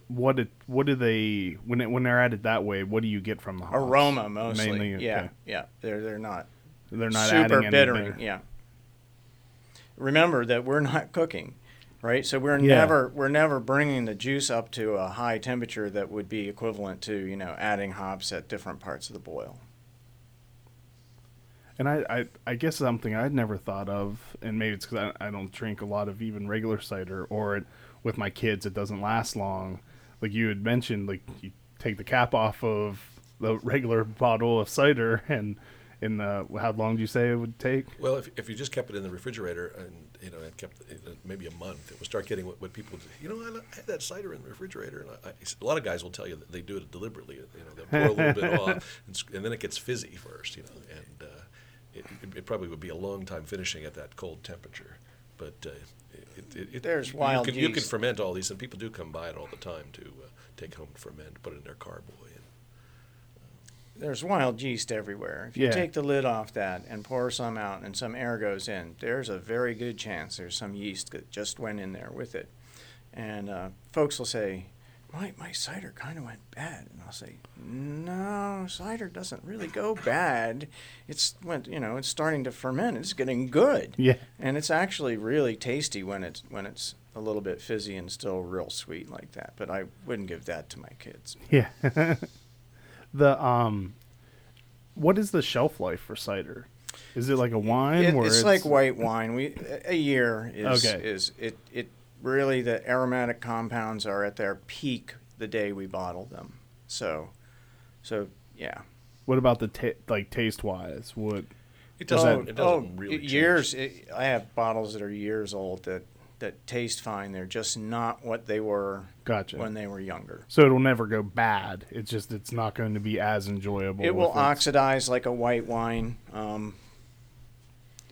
what it, what do they when it, when they're added that way? What do you get from the hops?
Aroma mostly.
Mainly,
yeah,
okay.
yeah. They're they're not
They're not
super
adding
bittering.
anything.
Yeah. Remember that we're not cooking, right? So we're
Yeah.
never we're never bringing the juice up to a high temperature that would be equivalent to you know adding hops at different parts of the boil.
And I, I, I guess something I'd never thought of, and maybe it's because I, I don't drink a lot of even regular cider, or it, with my kids, it doesn't last long. Like you had mentioned, like you take the cap off of the regular bottle of cider, and in the how long do you say it would take?
Well, if, if you just kept it in the refrigerator and you know and kept it, uh, maybe a month, it would start getting what, what people you know I, I had that cider in the refrigerator, and I, I, a lot of guys will tell you that they do it deliberately. You know, they'll pour a little bit off, and, and then it gets fizzy first. You know, and uh, it, it, it probably would be a long time finishing at that cold temperature. But uh, it, it, it,
There's
you
wild
can, you can ferment all these, and people do come by it all the time to uh, take home and ferment, put it in their carboy. And,
there's wild yeast everywhere. If you
Yeah.
take the lid off that and pour some out and some air goes in, there's a very good chance there's some yeast that just went in there with it. And uh, folks will say, my, my cider kind of went bad. And I'll say, no, cider doesn't really go bad. It's went, you know, it's starting to ferment. It's getting good.
Yeah.
And it's actually really tasty when it's when it's a little bit fizzy and still real sweet like that. But I wouldn't give that to my kids.
Yeah. the um, what is the shelf life for cider? Is it like a wine?
It-
where
it's, like white wine. We a year is
Okay.
is it it really the aromatic compounds are at their peak the day we bottle them. So, so yeah.
What about the ta- like taste wise? What?
It doesn't.
oh,
it doesn't
oh,
really change.
years. It, I have bottles that are years old that that taste fine. They're just not what they were
Gotcha.
when they were younger.
so it'll never go bad. It's just it's not going to be as enjoyable.
It will oxidize like a white wine. Um,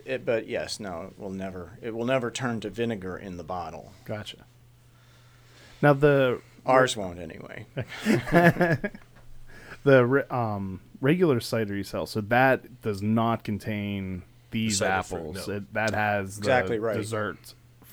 it, but yes, no, it will never. It will never turn to vinegar in the bottle.
Gotcha. Now the
Ours won't anyway.
the re- um regular cider you sell, so that does not contain these
cider fruit,
apples.
no.
It, that has the
Exactly right.
dessert.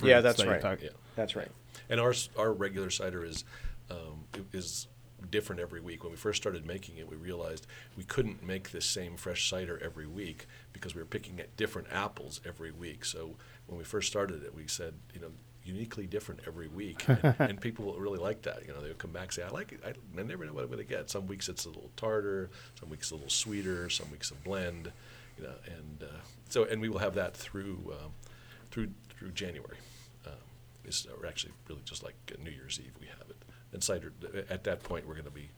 Yeah,
fruits
that's
that you
right.
talk-
Yeah.
That's right.
And our our regular cider is um, is different every week. When we first started making it, we realized we couldn't make this same fresh cider every week because we were picking at different apples every week. So when we first started it, we said, you know, uniquely different every week, and, and people really like that. You know, they would come back and say, I like it. I, I never know what I'm going to get. Some weeks it's a little tartar, some weeks a little sweeter, some weeks a blend. You know, and uh, so and we will have that through um, through through January. Um, it's or actually really just like uh, New Year's Eve we have it. And cider at that point we're going to be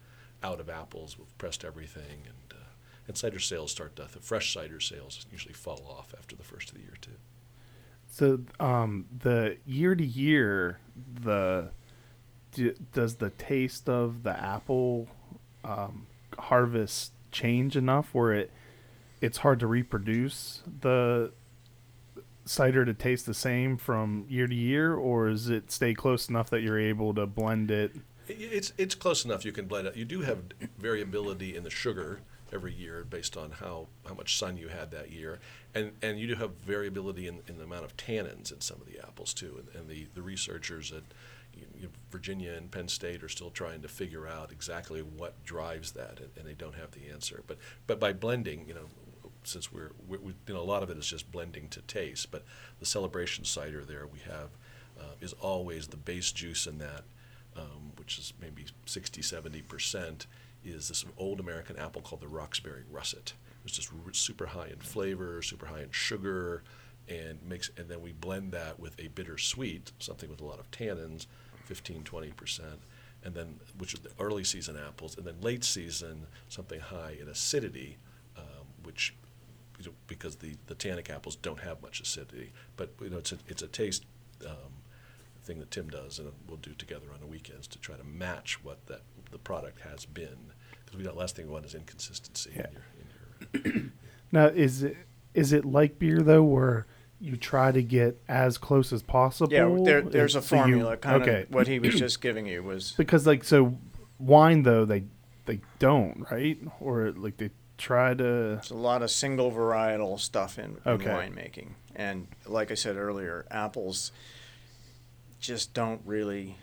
out of apples. We've pressed everything, and uh, and cider sales start to the fresh cider sales usually fall off after the first of the year too.
So um the year to year the d- does the taste of the apple um, harvest change enough where it it's hard to reproduce the cider to taste the same from year to year or does it stay close enough that you're able to blend it
It's it's close enough. You can blend it. You do have variability in the sugar every year based on how, how much sun you had that year, and and you do have variability in, in the amount of tannins in some of the apples too. And, and the, the researchers at you know, Virginia and Penn State are still trying to figure out exactly what drives that, and, and they don't have the answer. But but by blending, you know. Since we're, we we, you know, a lot of it is just blending to taste, but the celebration cider there we have uh, is always the base juice in that um, which is maybe 60, 70%, is this old American apple called the Roxbury Russet. It's just r- super high in flavor, super high in sugar, and makes and then we blend that with a bitter sweet, something with a lot of tannins, 15, 20%, and then which is the early season apples, and then late season something high in acidity, um, which because the, the tannic apples don't have much acidity, but you know it's a, it's a taste um, thing that Tim does, and we'll do together on the weekends to try to match what that the product has been. Because we don't last thing we want is inconsistency
Yeah.
in your in your.
now is it is it like beer though where you try to get as close as possible
Yeah, there, there's a
So you-
formula. kind
okay
of what he was just giving you was
because like so wine though they they don't right or like they try to
It's a lot of single varietal stuff in, in winemaking. And like I said earlier, apples just don't really,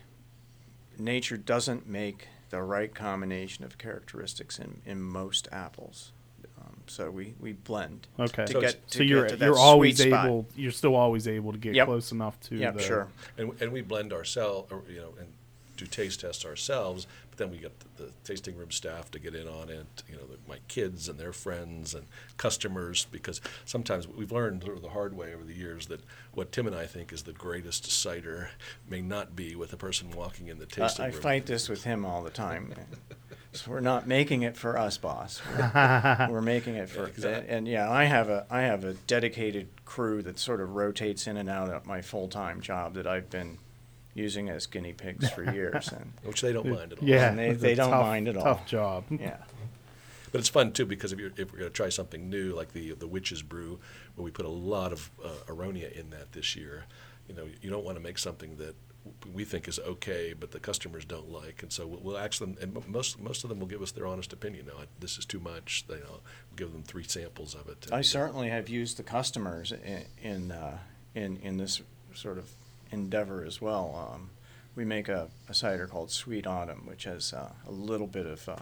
nature doesn't make the right combination of characteristics in, in most apples. Um, so we, we blend.
okay
To
So
get, to
so you're
get to that
you're always
sweet spot.
able you're still always able to get
Yep.
close enough to
Yep,
the
sure.
And, and we blend ourselves, or, you know, and do taste tests ourselves. But then we get the, the tasting room staff to get in on it. You know, the, my kids and their friends and customers, because sometimes we've learned sort of the hard way over the years that what Tim and I think is the greatest cider may not be with a person walking in the tasting
I, I
room.
fight this with him all the time. so we're not making it for us, boss. We're, we're making it for
Yeah, exactly.
and yeah, I have a I have a dedicated crew that sort of rotates in and out of my full time job that I've been using as guinea pigs for years, and
which they don't mind at all.
yeah
And they- they don't
tough-
mind at all.
tough job
yeah.
But it's fun too because if you're if we're going to try something new like the the witch's brew, where we put a lot of uh, aronia in that this year, you know, you don't want to make something that we think is okay, but the customers don't like, and so we'll, we'll ask them. And most most of them will give us their honest opinion. No, this is too much. They, you know, we'll give them three samples of it.
I
and, uh,
certainly have used the customers in in uh, in, in this sort of endeavor as well. Um, we make a, a cider called Sweet Autumn, which has uh, a little bit of uh,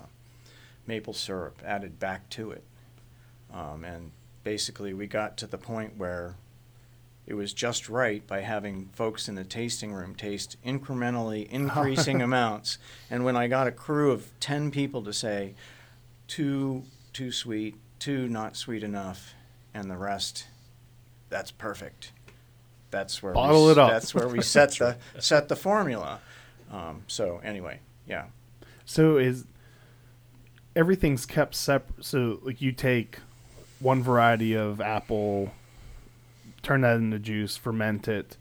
maple syrup added back to it, um, and basically we got to the point where it was just right by having folks in the tasting room taste incrementally increasing amounts. And when I got a crew of 10 people to say, too, too sweet, too not sweet enough, and the rest, that's perfect. That's where
Bottle
we,
it up.
That's where we set the set the formula. Um, so anyway, yeah.
So is everything's kept separate? So like you take one variety of apple, turn that into juice, ferment it,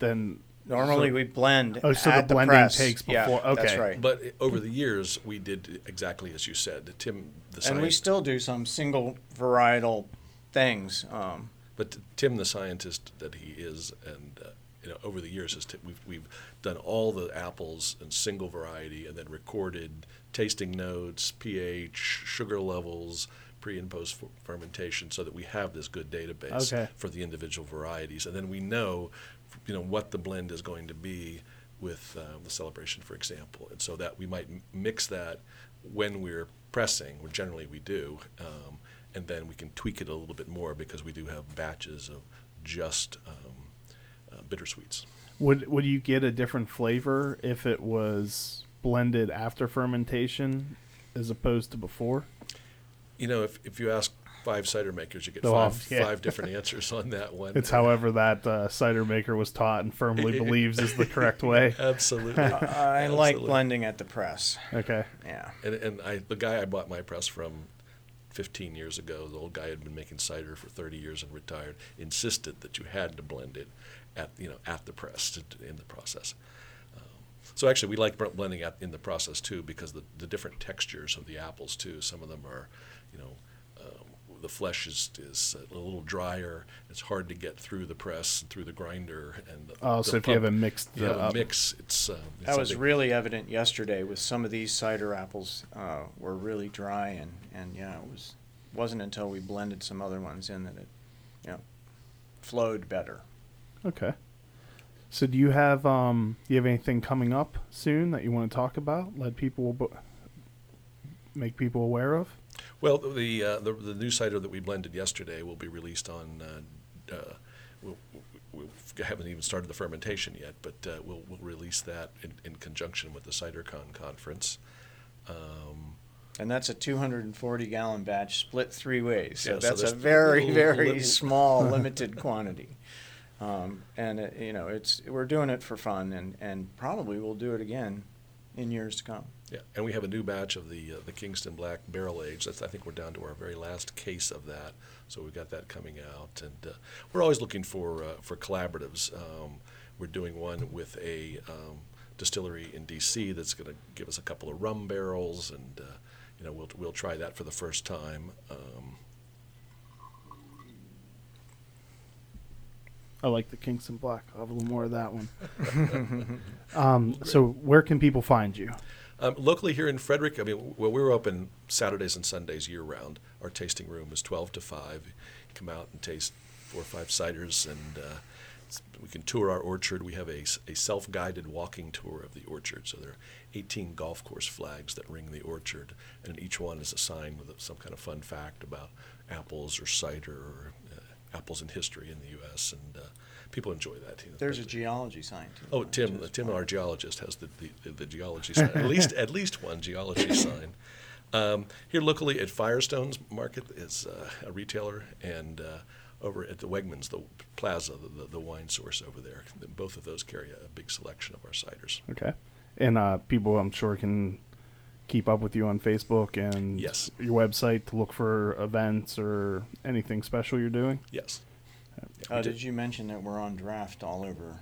then
Normally
So-
we blend.
Oh, so the
at
blending
press.
takes
Yeah,
before-
That's
okay.
right.
But over the years, we did exactly as you said. Tim, the same.
and we still do some single varietal things. Um,
but Tim, the scientist that he is, and uh, you know, over the years, has t- we've we've done all the apples in single variety, and then recorded tasting notes, pH, sugar levels, pre and post f- fermentation, so that we have this good database
Okay.
for the individual varieties, and then we know, you know, what the blend is going to be with uh, the celebration, for example, and so that we might m- mix that when we're pressing, which generally we do, um, and then we can tweak it a little bit more because we do have batches of just um, uh, bittersweets.
would would you get a different flavor if it was blended after fermentation as opposed to before?
You know, if, if you ask five cider makers, you get five,
off, yeah.
five different answers on that one.
It's however that uh, cider maker was taught and firmly believes is the correct way.
Absolutely.
I like blending at the press.
Okay.
Yeah.
And, and I, the guy I bought my press from 15 years ago, the old guy had been making cider for 30 years and retired, insisted that you had to blend it at you know at the press to, in the process. Um, so actually, we like blending in the process too because the, the different textures of the apples too. Some of them are, you know. The flesh is, is a little drier. It's hard to get through the press and through the grinder. And the,
Oh,
the
so if you haven't mixed
you have a
up-
mix, it's uh, it's
That was
something-
really evident yesterday with some of these cider apples uh, were really dry and, and yeah, it was wasn't until we blended some other ones in that it, you know, flowed better.
Okay. So do you have um do you have anything coming up soon that you want to talk about? Let people bu- make people aware of?
Well, the, uh, the the new cider that we blended yesterday will be released on. Uh, uh, we'll, we haven't even started the fermentation yet, but uh, we'll we'll release that in, in conjunction with the CiderCon conference. Um,
And that's a 240 gallon batch split three ways. So
Yeah, so
that's a very,
little-
very
little-
small, limited quantity. Um, and, it, you know, it's we're doing it for fun and, and probably we'll do it again in years to come.
Yeah, and we have a new batch of the uh, the Kingston Black Barrel Age. That's I think we're down to our very last case of that. So we've got that coming out, and uh, we're always looking for uh, for collaboratives. Um, we're doing one with a um, distillery in D.C. that's going to give us a couple of rum barrels, and uh, you know we'll we'll try that for the first time. Um,
I like the Kingston Black. I'll have a little more of that one. um, so where can people find you?
Um, locally here in Frederick, I mean, well, we're open Saturdays and Sundays year round. Our tasting room is 12 to 5. Come out and taste four or five ciders, and uh, we can tour our orchard. We have a, a self guided walking tour of the orchard. So there are 18 golf course flags that ring the orchard, and each one is a sign with some kind of fun fact about apples or cider or uh, apples in history in the U.S., and uh, people enjoy that. you know.
There's a geology sign too.
Oh, Tim,
is
Tim, our geologist, has the, the, the geology sign. At least, at least one geology sign. Um, here locally at Firestones Market is uh, a retailer, and uh, over at the Wegmans, the Plaza, the, the, the wine source over there. Both of those carry a big selection of our ciders.
Okay. And uh, people, I'm sure, can keep up with you on Facebook and
Yes.
your website to look for events or anything special you're doing.
Yes.
Uh, did you mention that we're on draft all over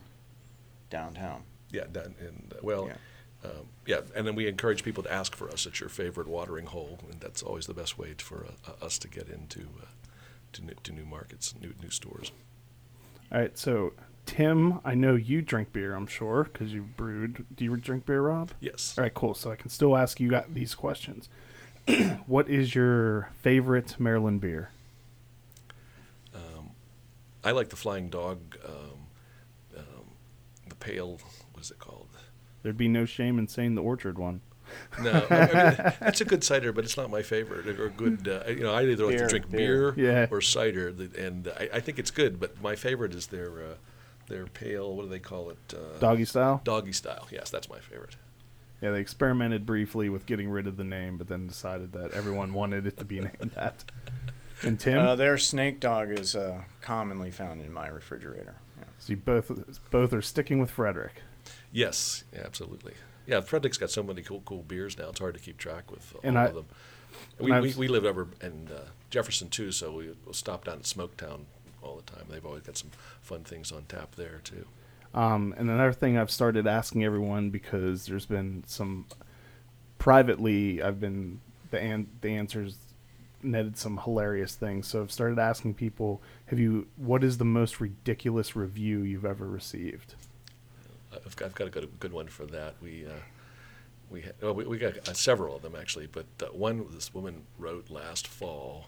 downtown?
Yeah, that, and uh, well,
Yeah.
um, yeah, and then we encourage people to ask for us at your favorite watering hole, and that's always the best way for uh, us to get into uh, to, new, to new markets, new new stores.
All right. So Tim, I know you drink beer. I'm sure because you brewed. Do you drink beer, Rob?
Yes.
All right, cool. So I can still ask you got these questions. what is your favorite Maryland beer?
I like the Flying Dog, um, um, the pale. What's it called?
There'd be no shame in saying the Orchard one.
No, I mean, that's a good cider, but it's not my favorite. Or good, uh, you know, I either like
Beer,
to drink
beer.
beer,
Yeah.
or cider, and I, I think it's good. But my favorite is their uh, their pale. What do they call it? Uh,
Doggie Style.
Doggie Style. Yes, that's my favorite.
Yeah, they experimented briefly with getting rid of the name, but then decided that everyone wanted it to be named that. And Tim,
Uh, their snake dog is uh, commonly found in my refrigerator. Yeah.
so you both both are sticking with Frederick.
Yes, absolutely. Yeah, Frederick's got so many cool, cool beers now. It's hard to keep track with all
And I-
of them. We, we, we live over in uh, Jefferson too, so we, we'll stop down at Smoketown all the time. They've always got some fun things on tap there too.
Um, and another thing I've started asking everyone because there's been some privately I've been the an- the answers netted some hilarious things. So I've started asking people, have you what is the most ridiculous review you've ever received?
I've got, I've got a good, good one for that. We uh, we had, well, we, we got uh, several of them actually, but uh, one this woman wrote last fall,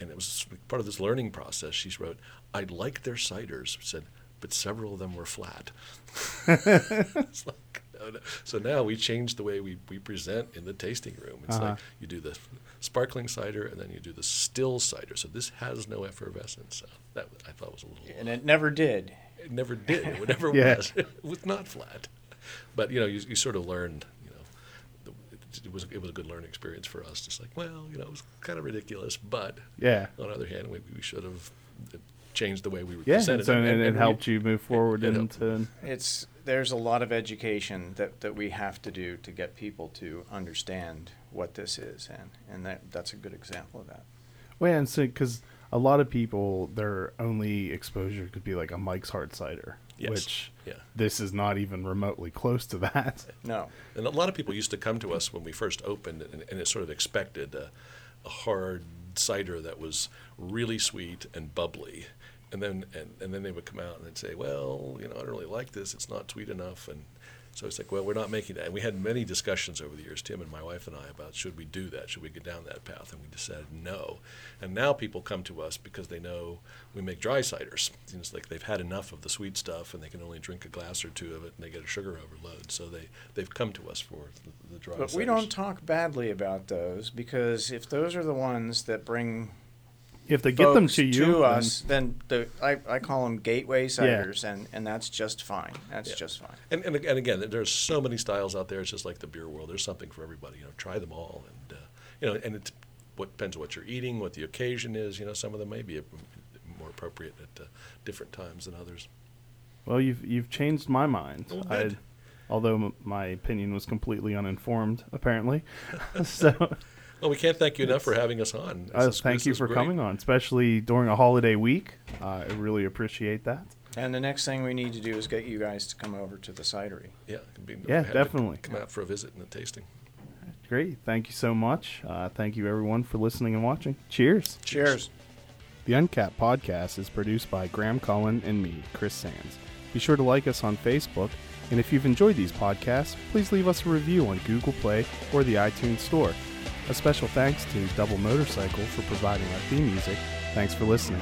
and it was part of this learning process. She wrote, "I like their ciders," said, but several of them were flat. it's like, no, no. So now we changed the way we, we present in the tasting room. It's
Uh-huh.
like you do the sparkling cider and then you do the still cider. So this has no effervescence. So that I thought was a little.
And it never did.
It never did. It never
Yeah.
was. It was not flat. But you know, you, you sort of learned. You know, the, it, it was it was a good learning experience for us. Just like, well, you know, it was kind of ridiculous, but
Yeah.
on the other hand, we, we should have uh, changed the way we
Yeah,
presented
so
it.
and, it
we-
helped you move forward
it
into
It's there's a lot of education that, that we have to do to get people to understand what this is, and and that that's a good example of that.
well, and so because a lot of people their only exposure could be like a Mike's Hard Cider,
Yes.
which
Yeah.
this is not even remotely close to that.
No,
And a lot of people used to come to us when we first opened, and, and it sort of expected a, a hard cider that was really sweet and bubbly, and then and, and then they would come out and they'd say, well, you know, I don't really like this. It's not sweet enough, and so it's like, well, we're not making that. And we had many discussions over the years, Tim and my wife and I, about should we do that? Should we get down that path? And we decided no. And now people come to us because they know we make dry ciders. It's like they've had enough of the sweet stuff and they can only drink a glass or two of it and they get a sugar overload. So they, they've come to us for the, the dry
but we don't talk badly about those because if those are the ones that bring
If they get them to you, to
us, then the I, I call them gateway ciders, and, and that's just fine. That's
Yeah.
just fine.
And, and, and again, there's so many styles out there. It's just like the beer world. There's something for everybody. You know, try them all, and uh, you know, and it what depends on what you're eating, what the occasion is. You know, some of them may be more appropriate at uh, different times than others.
Well, you've you've changed my mind.
Well,
I,
good.
although m- my opinion was completely uninformed, apparently. so,
Well, we can't thank you enough for having us on.
uh,
is-
thank you for
great.
coming on, especially during a holiday week. Uh, I really appreciate that.
And the next thing we need to do is get you guys to come over to the cidery.
Yeah, be,
Yeah, definitely.
Come out for a visit and a tasting.
Great. Thank you so much. Uh, thank you, everyone, for listening and watching. Cheers.
Cheers.
The Uncapped podcast is produced by Graham Cullen and me, Chris Sands. Be sure to like us on Facebook, and if you've enjoyed these podcasts, please leave us a review on Google Play or the iTunes Store. A special thanks to Double Motorcycle for providing our theme music. Thanks for listening.